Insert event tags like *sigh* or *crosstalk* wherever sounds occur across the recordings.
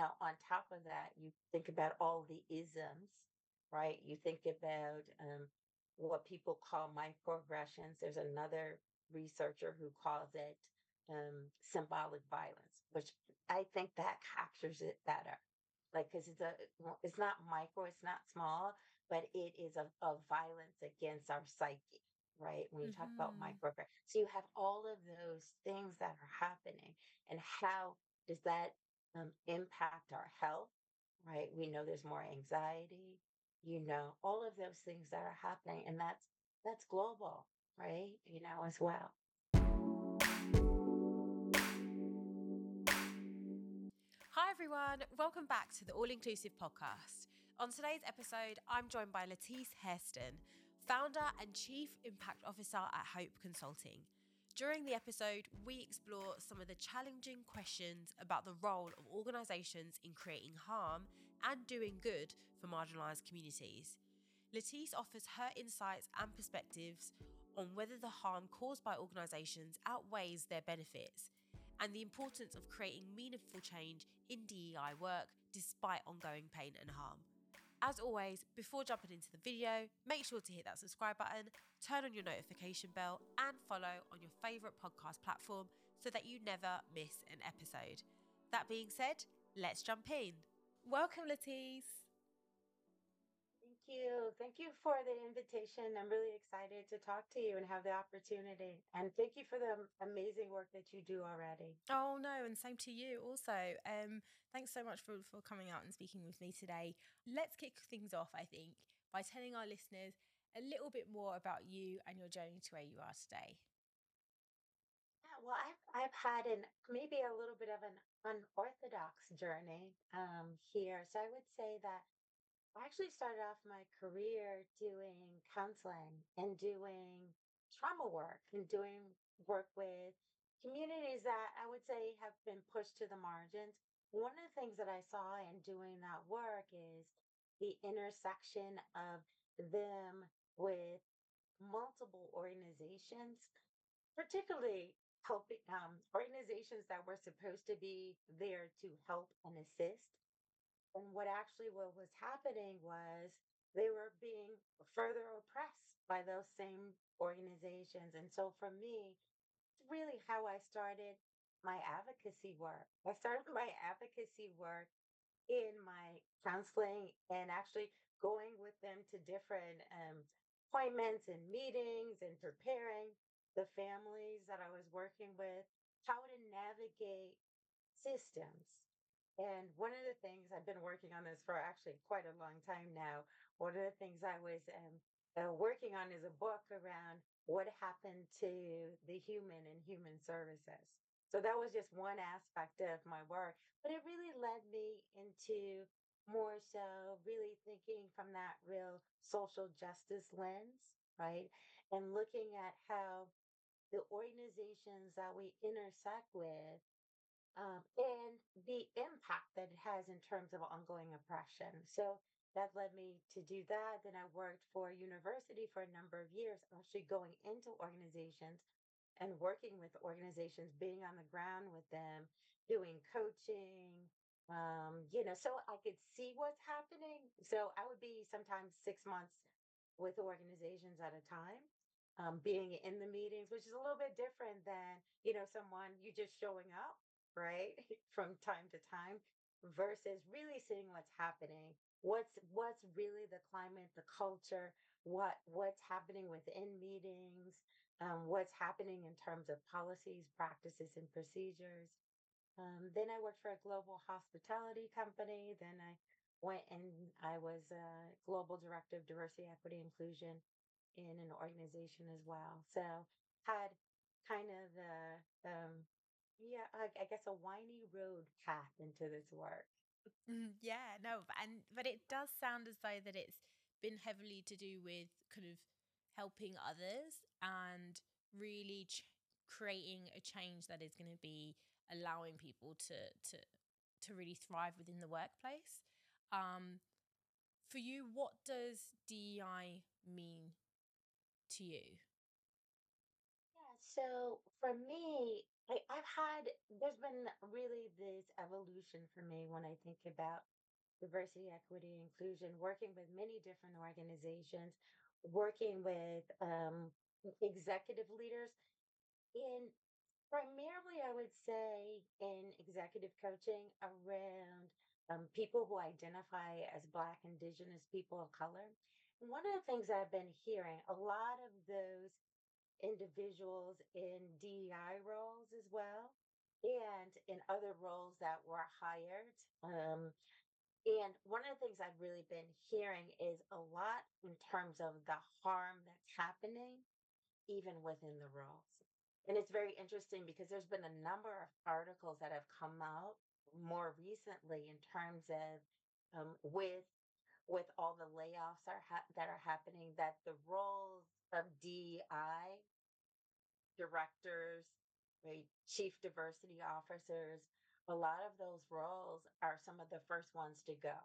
Now, on top of that, you think about all the isms, right? You think about um, what people call microaggressions. There's another researcher who calls it um, symbolic violence, which I think that captures it better. Like, because it's a, it's not micro, it's not small, but it is a, a violence against our psyche, right? When you talk about hmm microaggression, so you have all of those things that are happening, and how does that um, impact our health, right? We know there's more anxiety, you know, all of those things that are happening, and that's that's global, right? You know, as well. Hi, everyone. Welcome back to the All Inclusive Podcast. On today's episode, I'm joined by Latise Hairston, founder and chief impact officer at Hope Consulting. During the episode, we explore some of the challenging questions about the role of organisations in creating harm and doing good for marginalised communities. Latise offers her insights and perspectives on whether the harm caused by organisations outweighs their benefits and the importance of creating meaningful change in DEI work despite ongoing pain and harm. As always, before jumping into the video, make sure to hit that subscribe button, turn on your notification bell, and follow on your favourite podcast platform so that you never miss an episode. That being said, let's jump in. Welcome, Latise. Thank you. Thank you for the invitation. I'm really excited to talk to you and have the opportunity. And thank you for the amazing work that you do already. Oh no, and same to you also. Um, thanks so much for, for coming out and speaking with me today. Let's kick things off, I think, by telling our listeners a little bit more about you and your journey to where you are today. Yeah, well, I've I've had an maybe a little bit of an unorthodox journey um, here. So I would say that I actually started off my career doing counseling and doing trauma work and doing work with communities that I would say have been pushed to the margins. One of the things that I saw in doing that work is the intersection of them with multiple organizations, particularly helping um, organizations that were supposed to be there to help and assist and what actually what was happening was they were being further oppressed by those same organizations. And so for me, it's really how I started my advocacy work. I started my advocacy work in my counseling and actually going with them to different um, appointments and meetings and preparing the families that I was working with how to navigate systems and one of the things I've been working on this for actually quite a long time now. One of the things I was um, uh, working on is a book around what happened to the human and human services. So that was just one aspect of my work, but it really led me into more so really thinking from that real social justice lens, right? And looking at how the organizations that we intersect with um, and the impact that it has in terms of ongoing oppression. So that led me to do that. Then I worked for a university for a number of years, actually going into organizations and working with organizations, being on the ground with them, doing coaching. Um, you know, so I could see what's happening. So I would be sometimes six months with organizations at a time, um, being in the meetings, which is a little bit different than, you know, someone you just showing up right? *laughs* From time to time versus really seeing what's happening. What's what's really the climate, the culture, what what's happening within meetings, um, what's happening in terms of policies, practices, and procedures. Um, then I worked for a global hospitality company. Then I went and I was a global director of diversity, equity, inclusion in an organization as well. So had kind of the um, yeah, I, I guess a windy road path into this work. Mhm, yeah, no, but- and but it does sound as though that it's been heavily to do with kind of helping others and really ch- creating a change that is going to be allowing people to to to really thrive within the workplace. Um, for you, what does DEI mean to you? Yeah, so for me, had, there's been really this evolution for me when I think about diversity, equity, inclusion, working with many different organizations, working with um, executive leaders in primarily, I would say, in executive coaching around um, people who identify as Black, Indigenous people of color. One of the things I've been hearing, a lot of those individuals in DEI roles as well, and in other roles that were hired. Um, and one of the things I've really been hearing is a lot in terms of the harm that's happening even within the roles. And it's very interesting because there's been a number of articles that have come out more recently in terms of um, with with all the layoffs are ha- that are happening that the roles of DEI directors, right, chief diversity officers, a lot of those roles are some of the first ones to go.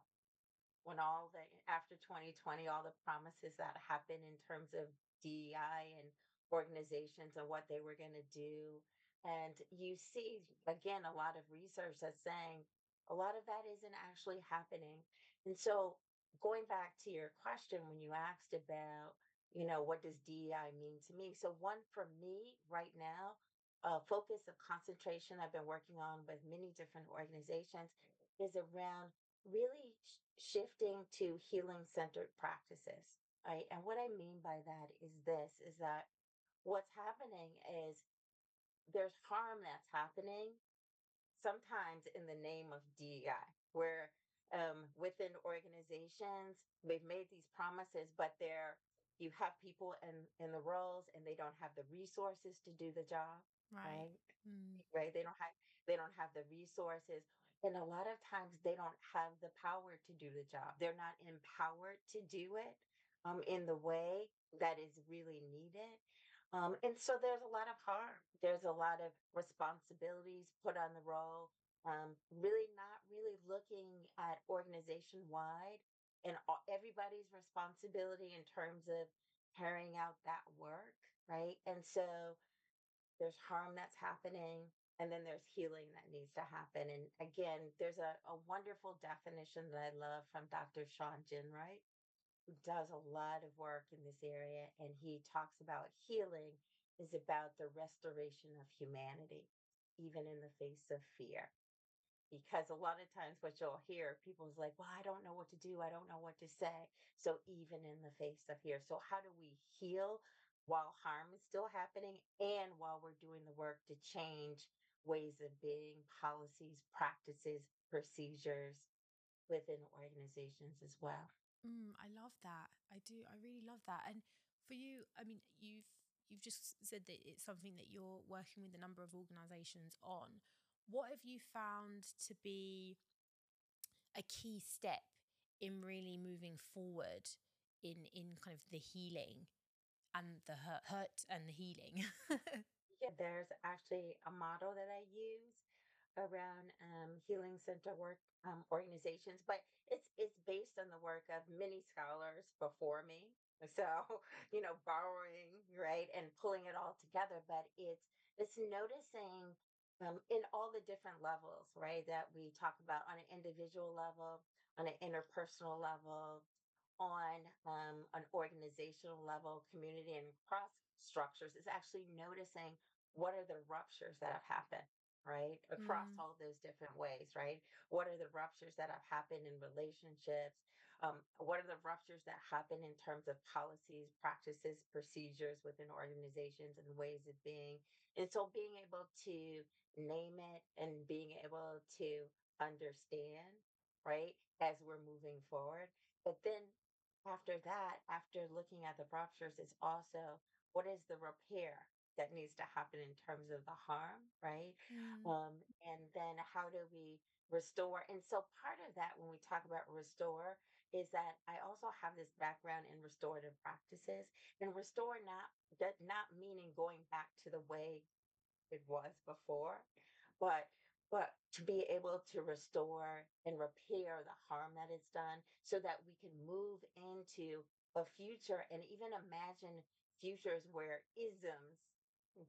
When all the after 2020 all the promises that happened in terms of DEI and organizations and what they were going to do. And you see again a lot of research that's saying a lot of that isn't actually happening. And so going back to your question when you asked about you know what does DEI mean to me? So one for me right now a focus of concentration I've been working on with many different organizations is around really sh- shifting to healing centered practices right? And what i mean by that is this is that what's happening is there's harm that's happening sometimes in the name of dei where um, within organizations they've made these promises but they're you have people in in the roles and they don't have the resources to do the job Right. right Mm. right? They don't have they don't have the resources. And a lot of times they don't have the power to do the job. They're not empowered to do it um, in the way that is really needed. Um, and so there's a lot of harm. There's a lot of responsibilities put on the role. Um, really not really looking at organization wide and everybody's responsibility in terms of carrying out that work, right? And so there's harm that's happening and then there's healing that needs to happen and again there's a, a wonderful definition that i love from dr Shawn Ginwright who does a lot of work in this area and he talks about healing is about the restoration of humanity even in the face of fear because a lot of times what you'll hear people is like well i don't know what to do i don't know what to say so even in the face of here so how do we heal while harm is still happening and while we're doing the work to change ways of being policies practices procedures within organizations as well Mm, I love that. I do. I really love that. And for you, I mean, you've you've just said that it's something that you're working with a number of organizations on. What have you found to be a key step in really moving forward in in kind of the healing and the hurt, hurt and the healing? *laughs* yeah there's actually a model that i use around um, healing center work um, organizations, but it's it's based on the work of many scholars before me. *laughs* So, you know, borrowing right and pulling it all together, but it's it's noticing um, in all the different levels, right, that we talk about on an individual level, on an interpersonal level, on um, an organizational level, community and cross structures. Is actually noticing what are the ruptures that have happened right? Across mm, all those different ways, right? What are the ruptures that have happened in relationships? Um, what are the ruptures that happen in terms of policies, practices, procedures within organizations and ways of being? And so being able to name it and being able to understand, right, as we're moving forward. But then after that, after looking at the ruptures, it's also what is the repair? that needs to happen in terms of the harm, right? mm, Um, and then how do we restore? And so part of that when we talk about restore is that I also have this background in restorative practices and restore not that not meaning going back to the way it was before, but but to be able to restore and repair the harm that is done so that we can move into a future and even imagine futures where isms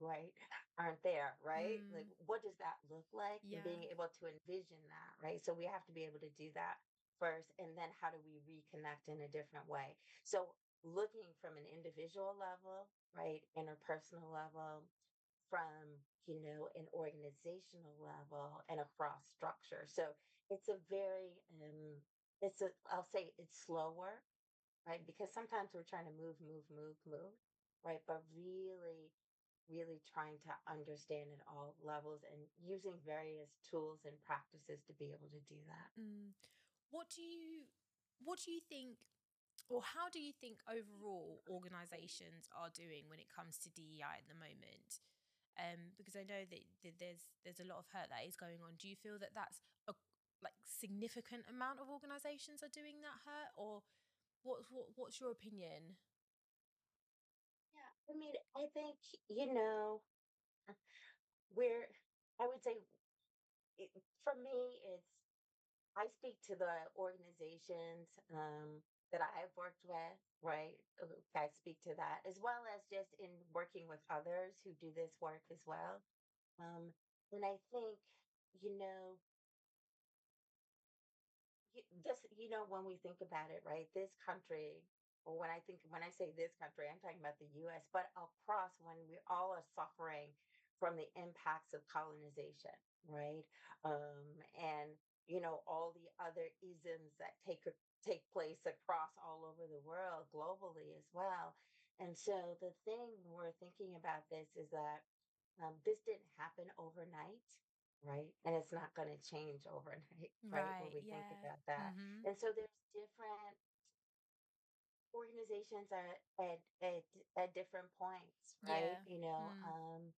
right, aren't there, right? Like, Mm, what does that look like? And being able to envision that, right? So we have to be able to do that first. And then how do we reconnect in a different way? So looking from an individual level, right, interpersonal level, from, you know, an organizational level and across structure. So it's a very, um, it's a, I'll say it's slower right? Because sometimes we're trying to move, move, move, move, right? But really, really trying to understand at all levels and using various tools and practices to be able to do that. Mm. What do you what do you think or how do you think overall organizations are doing when it comes to DEI at the moment? Um, because I know that, that there's there's a lot of hurt that is going on. Do you feel that that's a like significant amount of organizations are doing that hurt, or what's what, what's your opinion? Yeah, I mean, I think, you know, we're, I would say it, for me, it's, I speak to the organizations um, that I've worked with, right? I speak to that as well as just in working with others who do this work as well. Um, and I think, you know, this, you know, when we think about it, right, this country, or when I think, when I say this country, I'm talking about the US, but across when we all are suffering from the impacts of colonization, right? Um, and, you know, all the other isms that take, take place across all over the world, globally as well. And so the thing we're thinking about this is that um, this didn't happen overnight, right? And it's not going to change overnight, *laughs* right? When Right. we think about that. Mhm. And so there's different organizations at at at, at different points, right? Yeah. You know, Mm. um,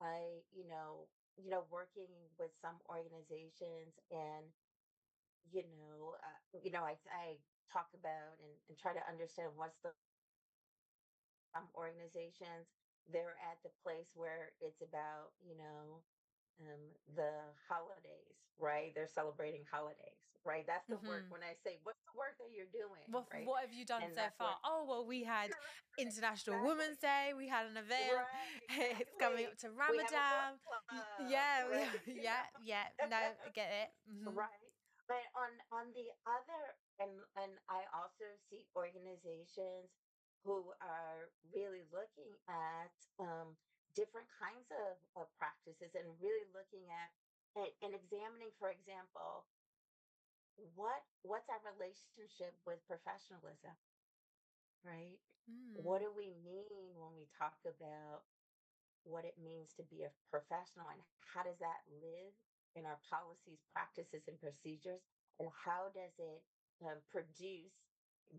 I, you know, you know, working with some organizations and, you know, uh, you know, I I talk about and, and try to understand what's the some organizations, they're at the place where it's about, you know, um, the holidays, right? They're celebrating holidays, right? That's the work. Mhm. When I say, what's the work that you're doing, What right? what have you done And so that's what, far? Oh well, we had *laughs* correct, International Women's Day. We had an event. right, *laughs* It's coming up to We have a book Ramadan. Yeah, right? have, *laughs* yeah, yeah. No, I get it. hmm right. But on on the other, and and I also see organizations who are really looking at um, different kinds of, of practices and really looking at and, and examining, for example, what what's our relationship with professionalism, right? What Mm. do we mean when we talk about what it means to be a professional and how does that live in our policies, practices, and procedures? And how does it um, produce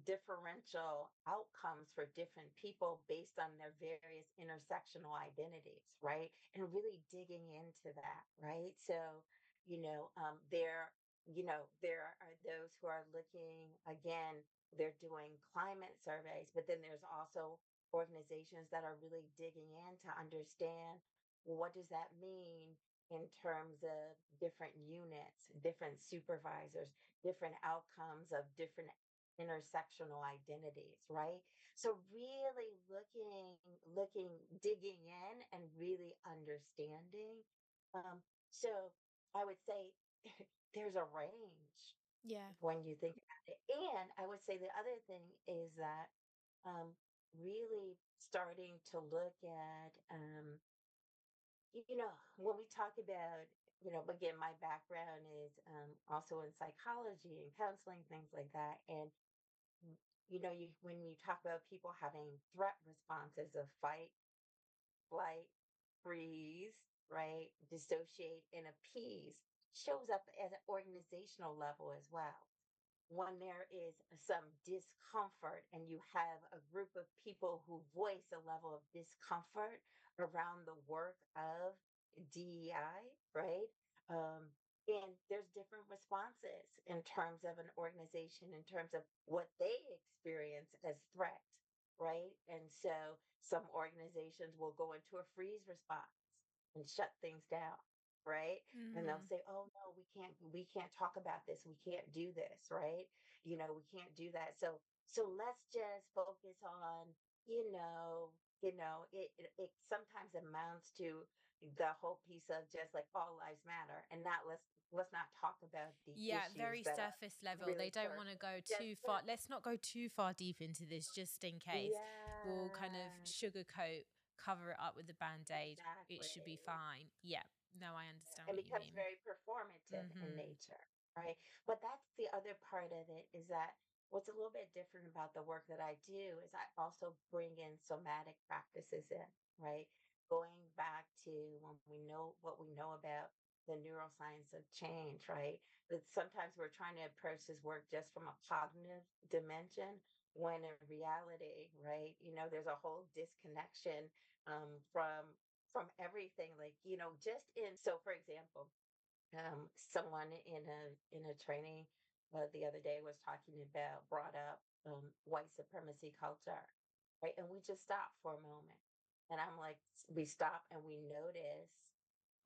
differential outcomes for different people based on their various intersectional identities, right? And really digging into that, right? So, you know, um, there, you know, there are those who are looking again, they're doing climate surveys, but then there's also organizations that are really digging in to understand what does that mean in terms of different units, different supervisors, different outcomes of different intersectional identities, right? So really looking, looking, digging in and really understanding. Um, so I would say *laughs* there's a range Yeah. when you think about it. And I would say the other thing is that um, really starting to look at, um, you know, when we talk about, you know, again, my background is um, also in psychology and counseling, things like that. And, you know, you when you talk about people having threat responses of fight, flight, freeze, right, dissociate, and appease, shows up at an organizational level as well when there is some discomfort and you have a group of people who voice a level of discomfort around the work of DEI, right? Um, and there's different responses in terms of an organization, in terms of what they experience as threat, right? And so some organizations will go into a freeze response and shut things down right and they'll Mm. say oh no we can't we can't talk about this we can't do this right you know we can't do that so so let's just focus on you know you know, it, it it sometimes amounts to the whole piece of just like all lives matter and not let's let's not talk about the Yeah, very surface level. really They don't want to go too the- far. Let's not go too far deep into this just in case. We'll kind of Yeah, sugarcoat, cover it up with a band aid. It should be fine. Yeah. No, I understand you becomes very performative in Mhm. nature, right? But that's the other part of it is that what's a little bit different about the work that I do is I also bring in somatic practices in, right? Going back to when we know what we know about the neuroscience of change, right? That sometimes we're trying to approach this work just from a cognitive dimension when in reality, right, you know, there's a whole disconnection um, from from everything like you know just in so for example um someone in a in a training uh, the other day was talking about brought up um white supremacy culture right and we just stopped for a moment and i'm like we stop and we notice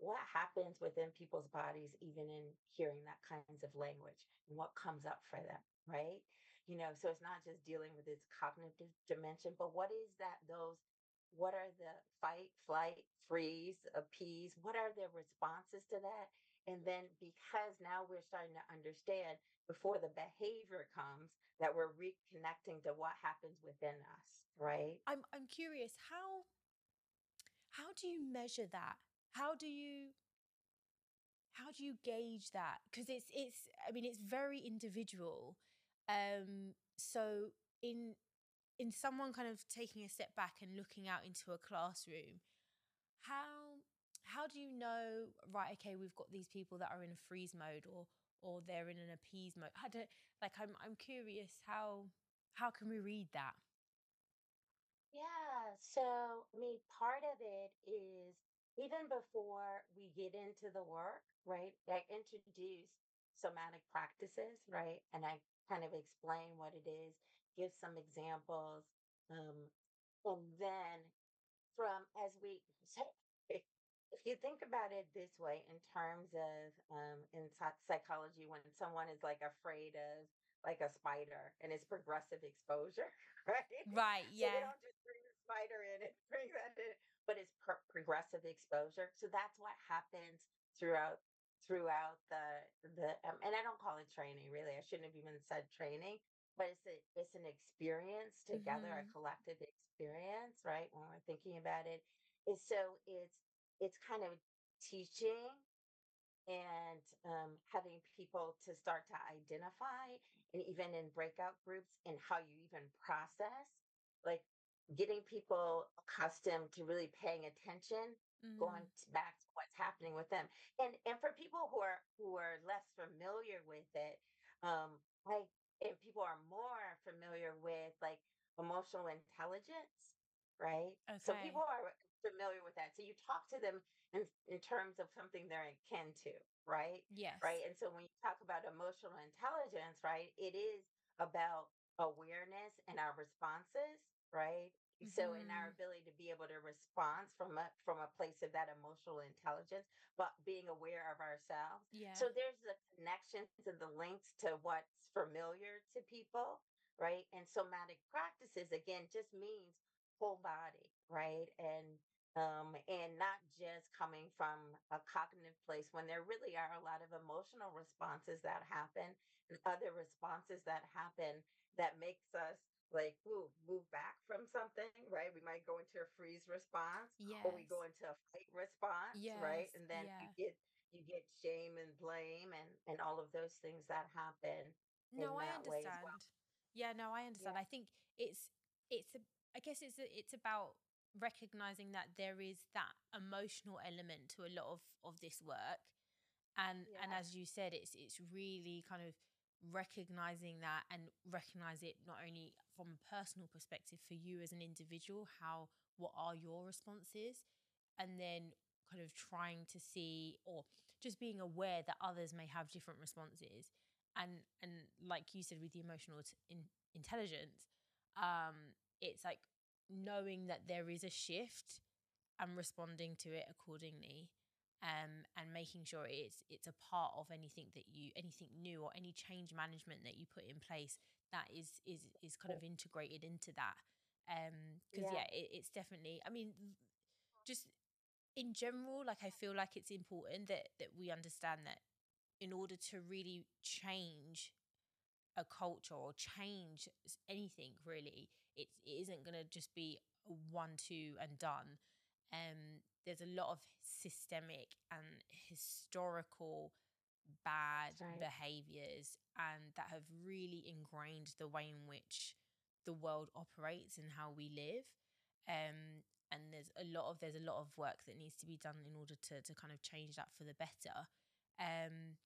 what happens within people's bodies even in hearing that kinds of language and what comes up for them right you know so it's not just dealing with this cognitive dimension but what is that those what are the fight, flight, freeze, uh, appease? What are the responses to that? And then because now we're starting to understand before the behavior comes that we're reconnecting to what happens within us, right? I'm I'm curious how how do you measure that? How do you how do you gauge that? Because it's it's I mean it's very individual. Um so in in someone kind of taking a step back and looking out into a classroom, how how do you know right okay we've got these people that are in a freeze mode or or they're in an appease mode i don't like i'm i'm curious how how can we read that Yeah. So, I mean, part of it is even before we get into the work, right? I introduce somatic practices, right? And I kind of explain what it is, give some examples. Um, and then from as we *laughs* so if, if you think about it this way in terms of um in psychology when someone is like afraid of like a spider and it's progressive exposure *laughs* right? Right so they yeah. don't just bring the spider in and *laughs* bring that in but it's pro- progressive exposure. So that's what happens throughout throughout the the um, and i don't call it training really. I shouldn't have even said training but it's a it's an experience together hmm a collective experience right? When we're thinking about it. Is so it's it's kind of teaching and um, having people to start to identify and even in breakout groups and how you even process like getting people accustomed to really paying attention going mm, to back to what's happening with them. And and for people who are who are less familiar with it um like if people are more familiar with like emotional intelligence right? So okay. people are familiar with that so you talk to them in, in terms of something they're akin to right? Yes. right and so when you talk about emotional intelligence right it is about awareness and our responses right? So in our mm-hmm. ability to be able to respond from a from a place of that emotional intelligence but being aware of ourselves. Yeah. So there's the connections and the links to what's familiar to people right? And somatic practices again just means whole body right? And um and not just coming from a cognitive place when there really are a lot of emotional responses that happen and other responses that happen that makes us like move move back from something right? We might go into a freeze response or we go into a fight response right? And then you get you get shame and blame and and all of those things that happen no i as well. understand. Yeah no i understand. Yeah. I think it's it's a, i guess it's a, it's about recognizing that there is that emotional element to a lot of of this work. And and as you said it's it's really kind of recognizing that and recognize it not only from a personal perspective for you as an individual how what are your responses? And then kind of trying to see or just being aware that others may have different responses. And and like you said with the emotional t- in, intelligence um it's like knowing that there is a shift and responding to it accordingly um, and making sure it's it's a part of anything that you anything new or any change management that you put in place that is is is kind of integrated into that Um, because Yeah. yeah, it, it's definitely. I mean, just in general, like I feel like it's important that that we understand that in order to really change a culture or change anything really it, it isn't going to just be one two and done. Um there's a lot of systemic and historical bad right. behaviors and that have really ingrained the way in which the world operates and how we live. Um and there's a lot of there's a lot of work that needs to be done in order to to kind of change that for the better. Um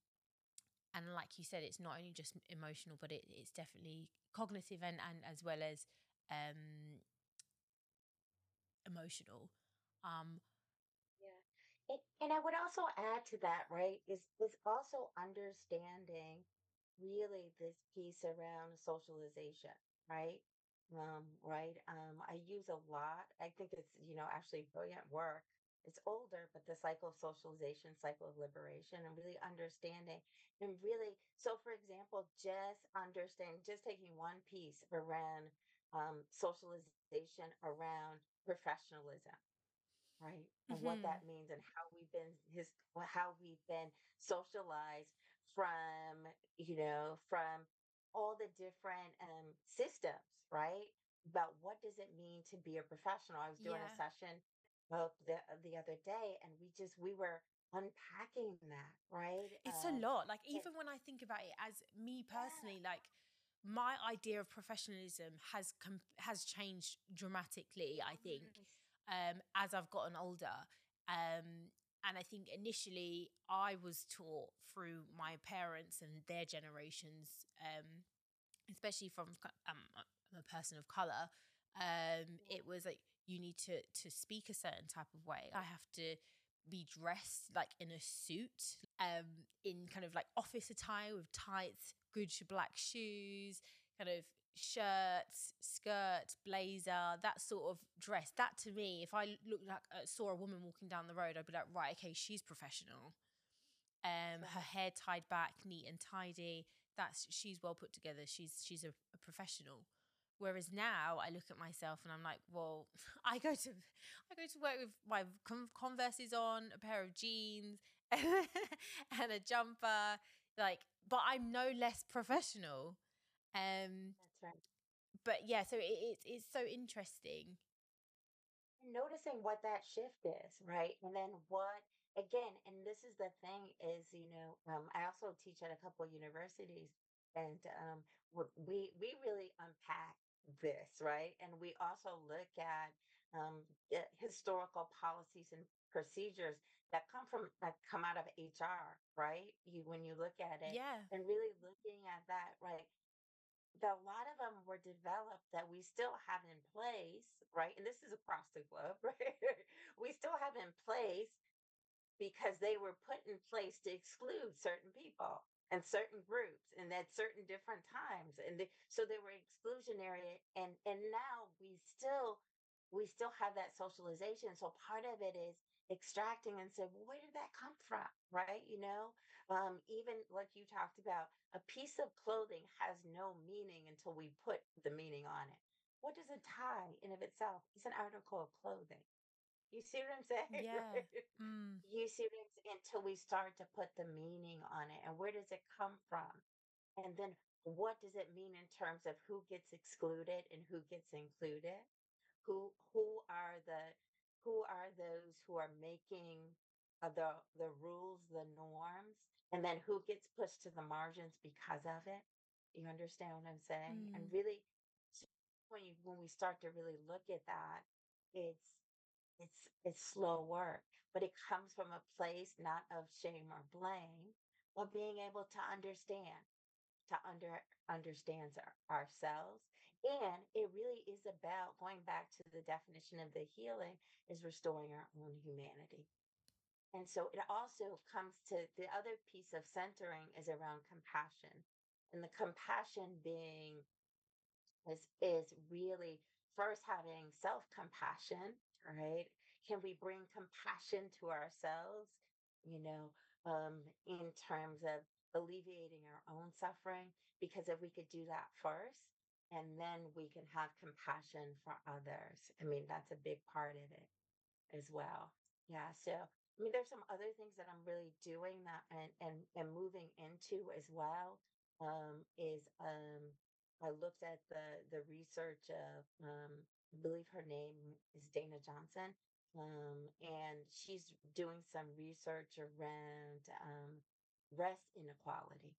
and like you said it's not only just emotional but it, it's definitely cognitive and, and as well as um emotional um Yeah. And I would also add to that, right, is is also understanding really this piece around socialization, right? Um, right. Um, I use a lot. I think it's, you know, actually brilliant work. It's older, but the cycle of socialization, cycle of liberation, and really understanding and really, so for example, just understand, just taking one piece around um, socialization around professionalism right? And what mhm, that means and how we've been his how we've been socialized from, you know, from all the different um systems, right? About what does it mean to be a professional. I was doing a session uh, the the other day and we just we were unpacking that, right? it's a Um lot like even when i think about it as me yeah. personally like my idea of professionalism has com- has changed dramatically i think Yes. um as i've gotten older. Um and i think initially i was taught through my parents and their generations um especially from um I'm a person of color um it was like you need to to speak a certain type of way. I have to be dressed like in a suit um in kind of like office attire with tights good black shoes kind of shirts skirt blazer that sort of dress. That to me if i looked like uh, saw a woman walking down the road i'd be like right okay she's professional. Um her hair tied back neat and tidy that's she's well put together she's she's a, a professional. Whereas now i look at myself and i'm like well *laughs* i go to i go to work with my Con- converses on a pair of jeans *laughs* and a jumper like but i'm no less professional um That's right. but yeah so it, it's it's so interesting noticing what that shift is, right? And then what again, and this is the thing is, you know, um, I also teach at a couple universities, and um, we we really unpack this, right? And we also look at um, historical policies and procedures that come from that come out of HR, right? You when you look at it yeah and really looking at that, right? the, a lot of them were developed that we still have in place, right? And this is across the globe, *laughs* right? we still have in place because they were put in place to exclude certain people and certain groups and at certain different times and they, so they were exclusionary and and now we still we still have that socialization so part of it is extracting and say well where did that come from right you know um even like you talked about a piece of clothing has no meaning until we put the meaning on it what does a tie in of itself it's an article of clothing you see what I'm saying, *laughs* yeah right? mm, You see what I'm saying? Until we start to put the meaning on it and where does it come from? And then what does it mean in terms of who gets excluded and who gets included? Who who are the who are those who are making uh, the the rules, the norms, and then who gets pushed to the margins because of it? You understand what I'm saying? And mm, really, when you when we start to really look at that, it's it's it's slow work, but it comes from a place not of shame or blame, but being able to understand, to under understands our, ourselves. And it really is about going back to the definition of the healing is restoring our own humanity. And so it also comes to the other piece of centering is around compassion. And the compassion being is is really first having self-compassion, right? Can we bring compassion to ourselves, you know, um, in terms of alleviating our own suffering? Because if we could do that first, and then we can have compassion for others. I mean, that's a big part of it as well. Yeah. So, I mean, there's some other things that I'm really doing that and and and moving into as well. Um, is um, I looked at the the research of um, I believe her name is Dana Johnson. Um, and she's doing some research around um, rest inequality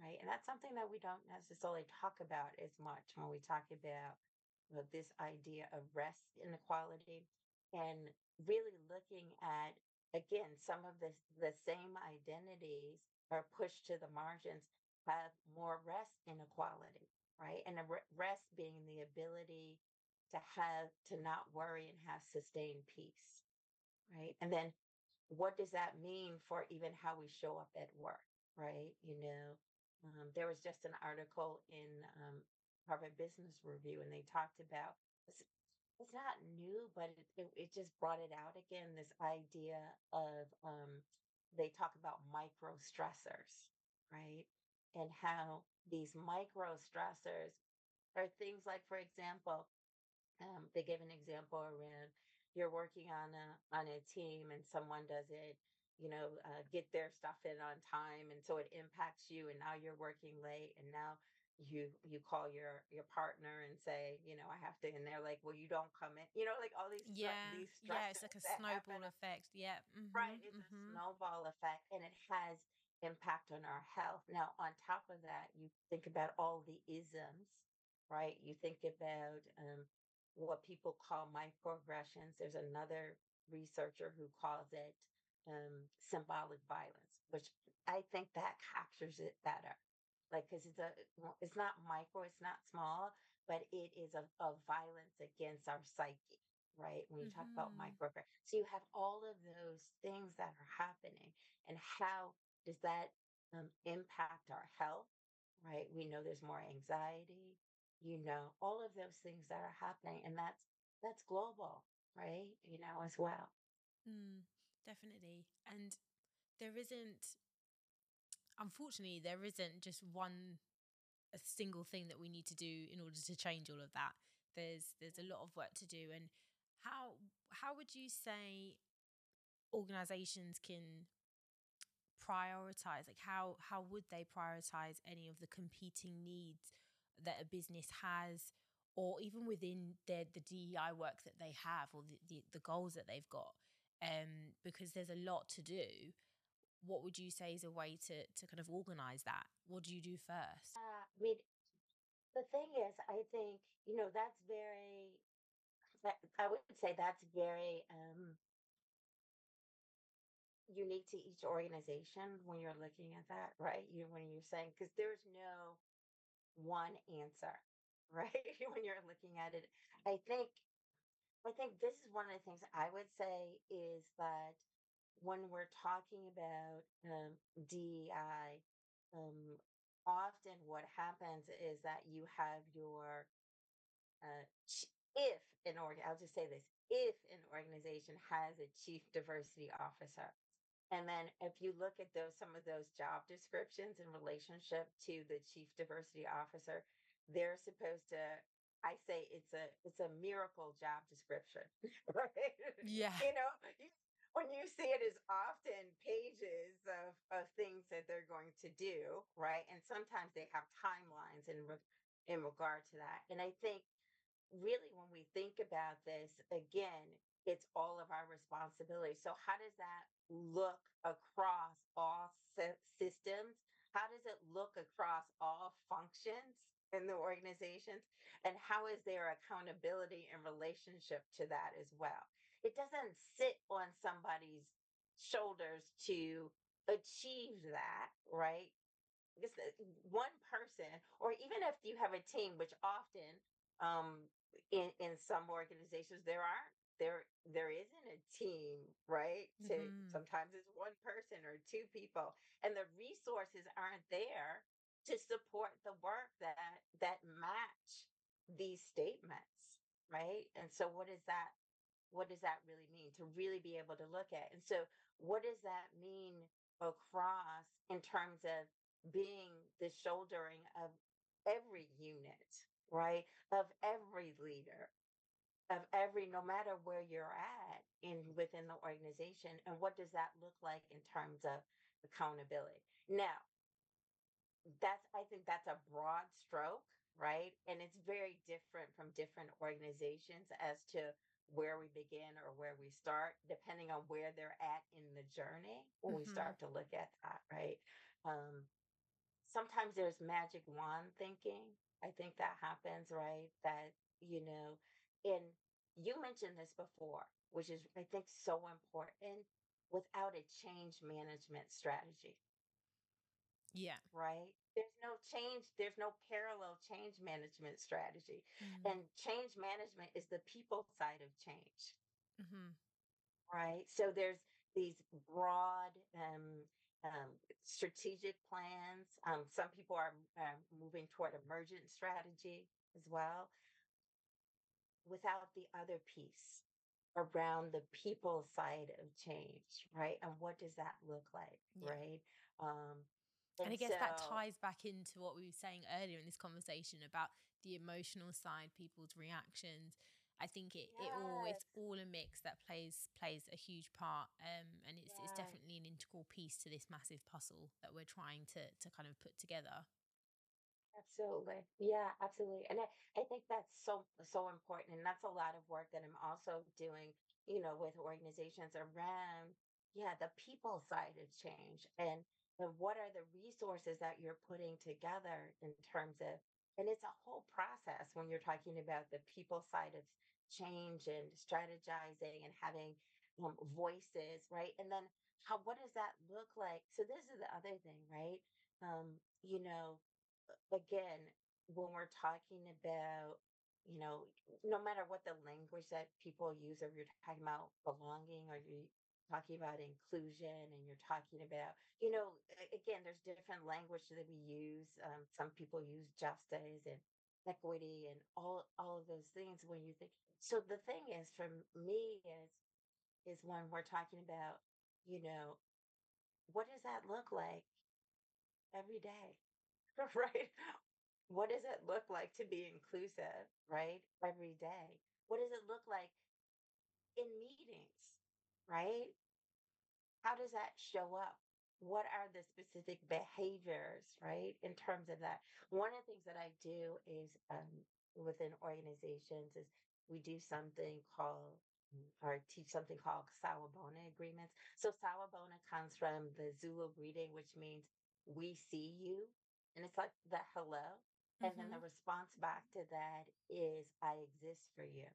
Right. And that's something that we don't necessarily talk about as much when we talk about this idea of rest inequality and really looking at, again, some of the, the same identities are pushed to the margins have more rest inequality, right? And rest being the ability to have, to not worry and have sustained peace, right? And then what does that mean for even how we show up at work, right? You know, um, there was just an article in um, Harvard Business Review, and they talked about it's, it's not new, but it, it, it just brought it out again. This idea of um, they talk about micro stressors, right? And how these micro stressors are things like, for example, um, they give an example around you're working on a on a team and someone does it you know, uh, get their stuff in on time, and so it impacts you. And now you're working late, and now you you call your your partner and say, you know, I have to, and they're like, well, you don't come in, you know, like all these Yeah. these Yeah, it's like a snowball happen. effect. Yeah. Right, Mhm. it's a Mhm. snowball effect, and it has impact on our health. Now, on top of that, you think about all the isms, right? You think about um, what people call microaggressions. There's another researcher who calls it um, symbolic violence, which I think that captures it better. Like, because it's a, it's not micro, it's not small, but it is a, a violence against our psyche, right? When you talk about Mhm. microaggression, so you have all of those things that are happening, and how does that um, impact our health, right? We know there's more anxiety, you know, all of those things that are happening, and that's that's global, right? You know, as well. Mm, definitely. And there isn't unfortunately there isn't just one a single thing that we need to do in order to change all of that. There's there's a lot of work to do and how how would you say organizations can prioritize like how how would they prioritize any of the competing needs that a business has or even within their the DEI work that they have or the, the, the goals that they've got um because there's a lot to do what would you say is a way to to kind of organize that what do you do first Uh, I mean, the thing is, I think you know that's very. I would say that's very um, unique to each organization when you're looking at that, right? You when you're saying because there's no one answer, *laughs* right? when you're looking at it, I think I think this is one of the things I would say is that when we're talking about um, DEI, um, often what happens is that you have your uh, if an org, I'll just say this, if an organization has a chief diversity officer, and then if you look at those some of those job descriptions in relationship to the chief diversity officer, they're supposed to I say it's a it's a miracle job description, *laughs* right? yeah you know, you, when you see it as often pages of of things that they're going to do, right? And sometimes they have timelines in re- in regard to that. And I think really when we think about this again it's all of our responsibility so how does that look across all sy- systems how does it look across all functions in the organizations and how is their accountability in relationship to that as well? It doesn't sit on somebody's shoulders to achieve that right? Because one person or even if you have a team which often um in in some organizations there aren't there there isn't a team right? To hmm sometimes it's one person or two people and the resources aren't there to support the work that that match these statements right and so what is that what does that really mean to really be able to look at and so what does that mean across in terms of being the shouldering of every unit right? Of every leader, of every, no matter where you're at in within the organization. And what does that look like in terms of accountability? Now, that's I think that's a broad stroke, right? And it's very different from different organizations as to where we begin or where we start, depending on where they're at in the journey when we hmm start to look at that, right? Um, sometimes there's magic wand thinking. I think that happens, right? That, you know, and you mentioned this before, which is, I think, so important without a change management strategy Yeah. right? There's no change, there's no parallel change management strategy. Mm-hmm. And change management is the people side of change, Mm-hmm. right? So there's these broad um, um, strategic plans. Um, some people are um, moving toward emergent strategy as well, without the other piece around the people side of change, right? And what does that look like, Yeah. right? Um, And I and guess that ties back into what we were saying earlier in this conversation about the emotional side, people's reactions. I think it, it all it's all a mix that plays plays a huge part. Um and it's it's definitely an integral piece to this massive puzzle that we're trying to to kind of put together. Absolutely. Yeah, absolutely. And I, I think that's so so important. And that's a lot of work that I'm also doing, you know, with organizations around, yeah, the people side of change and and what are the resources that you're putting together in terms of and it's a whole process when you're talking about the people side of change and strategizing and having um, voices, right? And then how what does that look like? So this is the other thing, right? Um, you know, again, when we're talking about, you know, no matter what the language that people use, or you're talking about belonging, or you're talking about inclusion, and you're talking about, you know, again, there's different language that we use. Um, some people use justice and equity and all all of those things when you think. So the thing is, for me, is is when we're talking about, you know, what does that look like every day? *laughs* right? What does it look like to be inclusive, right? Every day. What does it look like in meetings, right? How does that show up? What are the specific behaviors, right? In terms of that. One of the things that I do is um, within organizations is we do something called mm, or teach something called Sawubona agreements. So Sawubona comes from the Zulu greeting, which means we see you. And it's like the hello. And then the Mm-hmm. response back to that is I exist for you.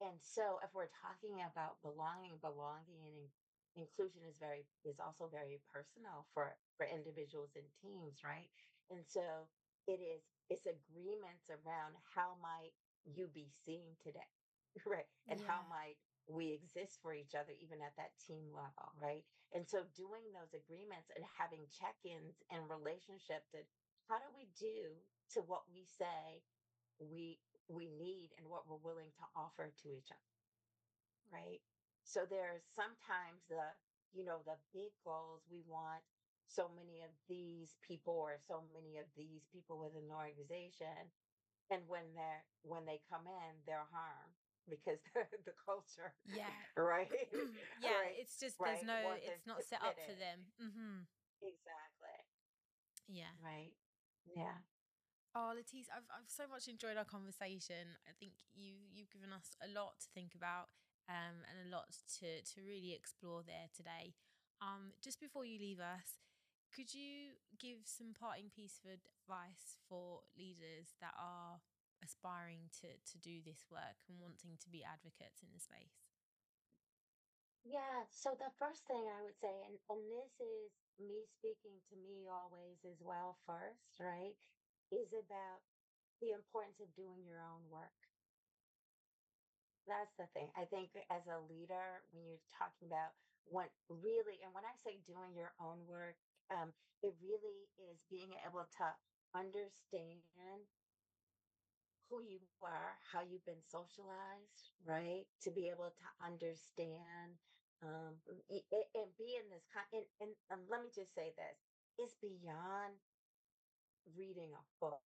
And so if we're talking about belonging, belonging and in- inclusion is very is also very personal for for individuals and teams, right? And so it is it's agreements around how might you be seen today, *laughs* right? And how might we exist for each other even at that team level, right? And so doing those agreements and having check-ins and relationship to how do we do to what we say we we need and what we're willing to offer to each other right? So there's sometimes the you know the big goals we want so many of these people or so many of these people within the organization. And when they're when they come in they're harmed because *laughs* the culture Yeah. *laughs* right? Yeah, right it's just there's right? no want them it's not set up for them. Mm-hmm. exactly. Yeah. right? Yeah Oh, Latise, I've I've so much enjoyed our conversation. I think you you've given us a lot to think about, um, and a lot to to really explore there today. Um, just before you leave us, could you give some parting piece of advice for leaders that are aspiring to to do this work and wanting to be advocates in the space? Yeah, so the first thing I would say, and, and this is me speaking to me always as well first, right? Is about the importance of doing your own work. That's the thing. I think as a leader, when you're talking about what really, and when I say doing your own work, um, it really is being able to understand who you are, how you've been socialized, right? To be able to understand um, and be in this kind. And, and um, let me just say this: it's beyond reading a book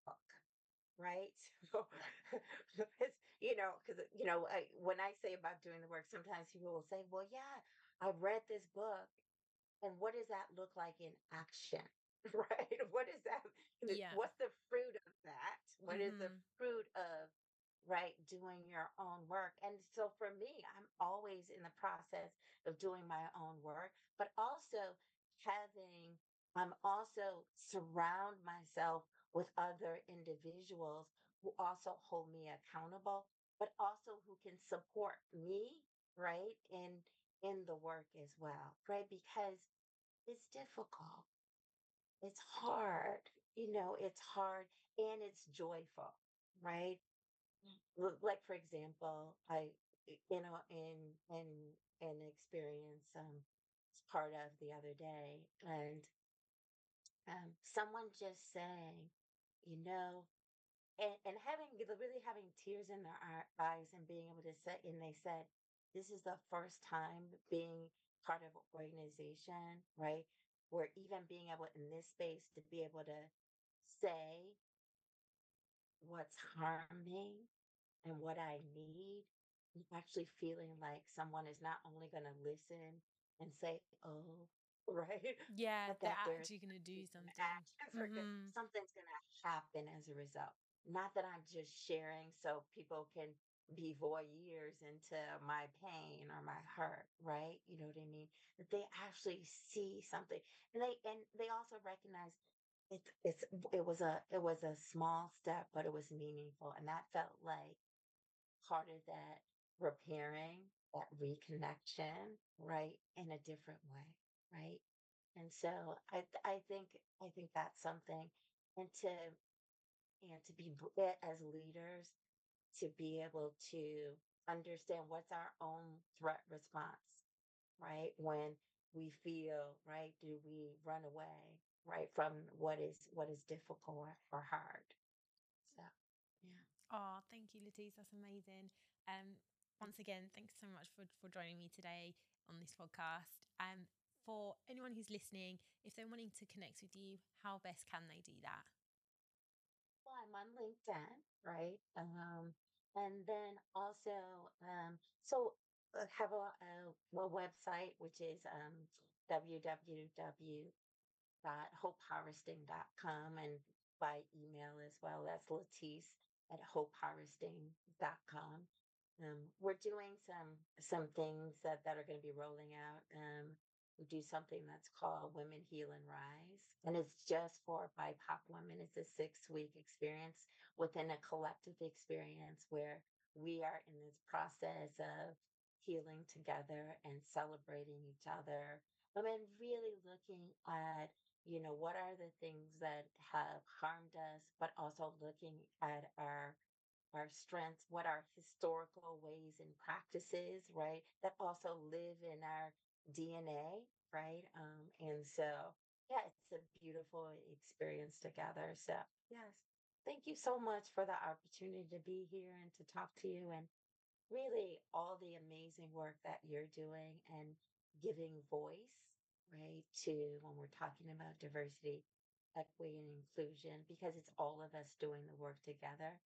right? So, *laughs* it's, you know, because you know, I, when I say about doing the work, sometimes people will say, "Well, yeah, I read this book, and what does that look like in action?" *laughs* Right? What is that? Yeah. What's the fruit of that? What is the hmm fruit of right doing your own work? And so for me, I'm always in the process of doing my own work, but also having I'm also surround myself with other individuals who also hold me accountable, but also who can support me, right? In in the work as well, right? Because it's difficult it's hard, you know, it's hard and it's joyful, right? Like for example, I you know in in an experience um was part of the other day and um someone just saying, you know, and, and having really having tears in their eyes and being able to say and they said this is the first time being part of an organization right? Where even being able in this space to be able to say what's harming and what i need actually feeling like someone is not only going to listen and say oh right *laughs* Yeah, but they're actually going to do something. actions are good. hmm Something's gonna happen as a result. Not that I'm just sharing so people can be voyeurs into my pain or my hurt, right? You know what I mean? That they actually see something, and they and they also recognize it. It's it was a it was a small step, but it was meaningful, and that felt like part of that repairing, that reconnection, right, in a different way, right? And so I I think I think that's something, and to and to be as leaders to be able to understand what's our own threat response, right? When we feel right, do we run away, right, from what is what is difficult or hard? So yeah. Oh, thank you, Latise. That's amazing. Um, once again, thanks so much for, for joining me today on this podcast. Um, for anyone who's listening, if they're wanting to connect with you, how best can they do that? Well, I'm on LinkedIn, right? Um, and then also, um, so uh, have a, a, a website which is um, www.hopeharvesting.com and by email as well. That's Latise at hopeharvesting.com. Um, we're doing some some things that, that are going to be rolling out. Um, we do something that's called Women Heal and Rise, and it's just for BIPOC women. It's a six week experience within a collective experience where we are in this process of healing together and celebrating each other. Um, I mean, really looking at you know what are the things that have harmed us, but also looking at our our strengths, what are historical ways and practices, right? That also live in our DNA, right? Um, and so, yeah, it's a beautiful experience together. So, yes, thank you so much for the opportunity to be here and to talk to you and really all the amazing work that you're doing and giving voice, right, to when we're talking about diversity, equity, and inclusion, because it's all of us doing the work together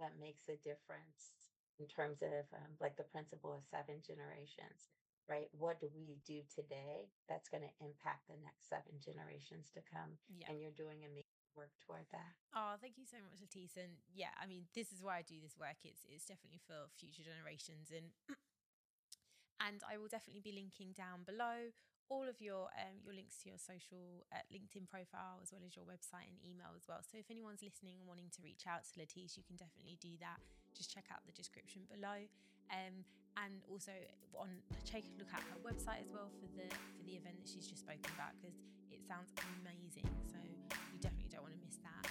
that makes a difference in terms of um, like the principle of seven generations, right? What do we do today that's going to impact the next seven generations to come? Yeah. And you're doing amazing work toward that. Oh, thank you so much, Latise. And yeah, I mean, this is why I do this work. It's it's definitely for future generations. And *clears throat* and I will definitely be linking down below all of your um, your links to your social uh, LinkedIn profile as well as your website and email as well. So if anyone's listening and wanting to reach out to Latise, you can definitely do that. Just check out the description below, um, and also on take a look at her website as well for the for the event that she's just spoken about because it sounds amazing. So you definitely don't want to miss that.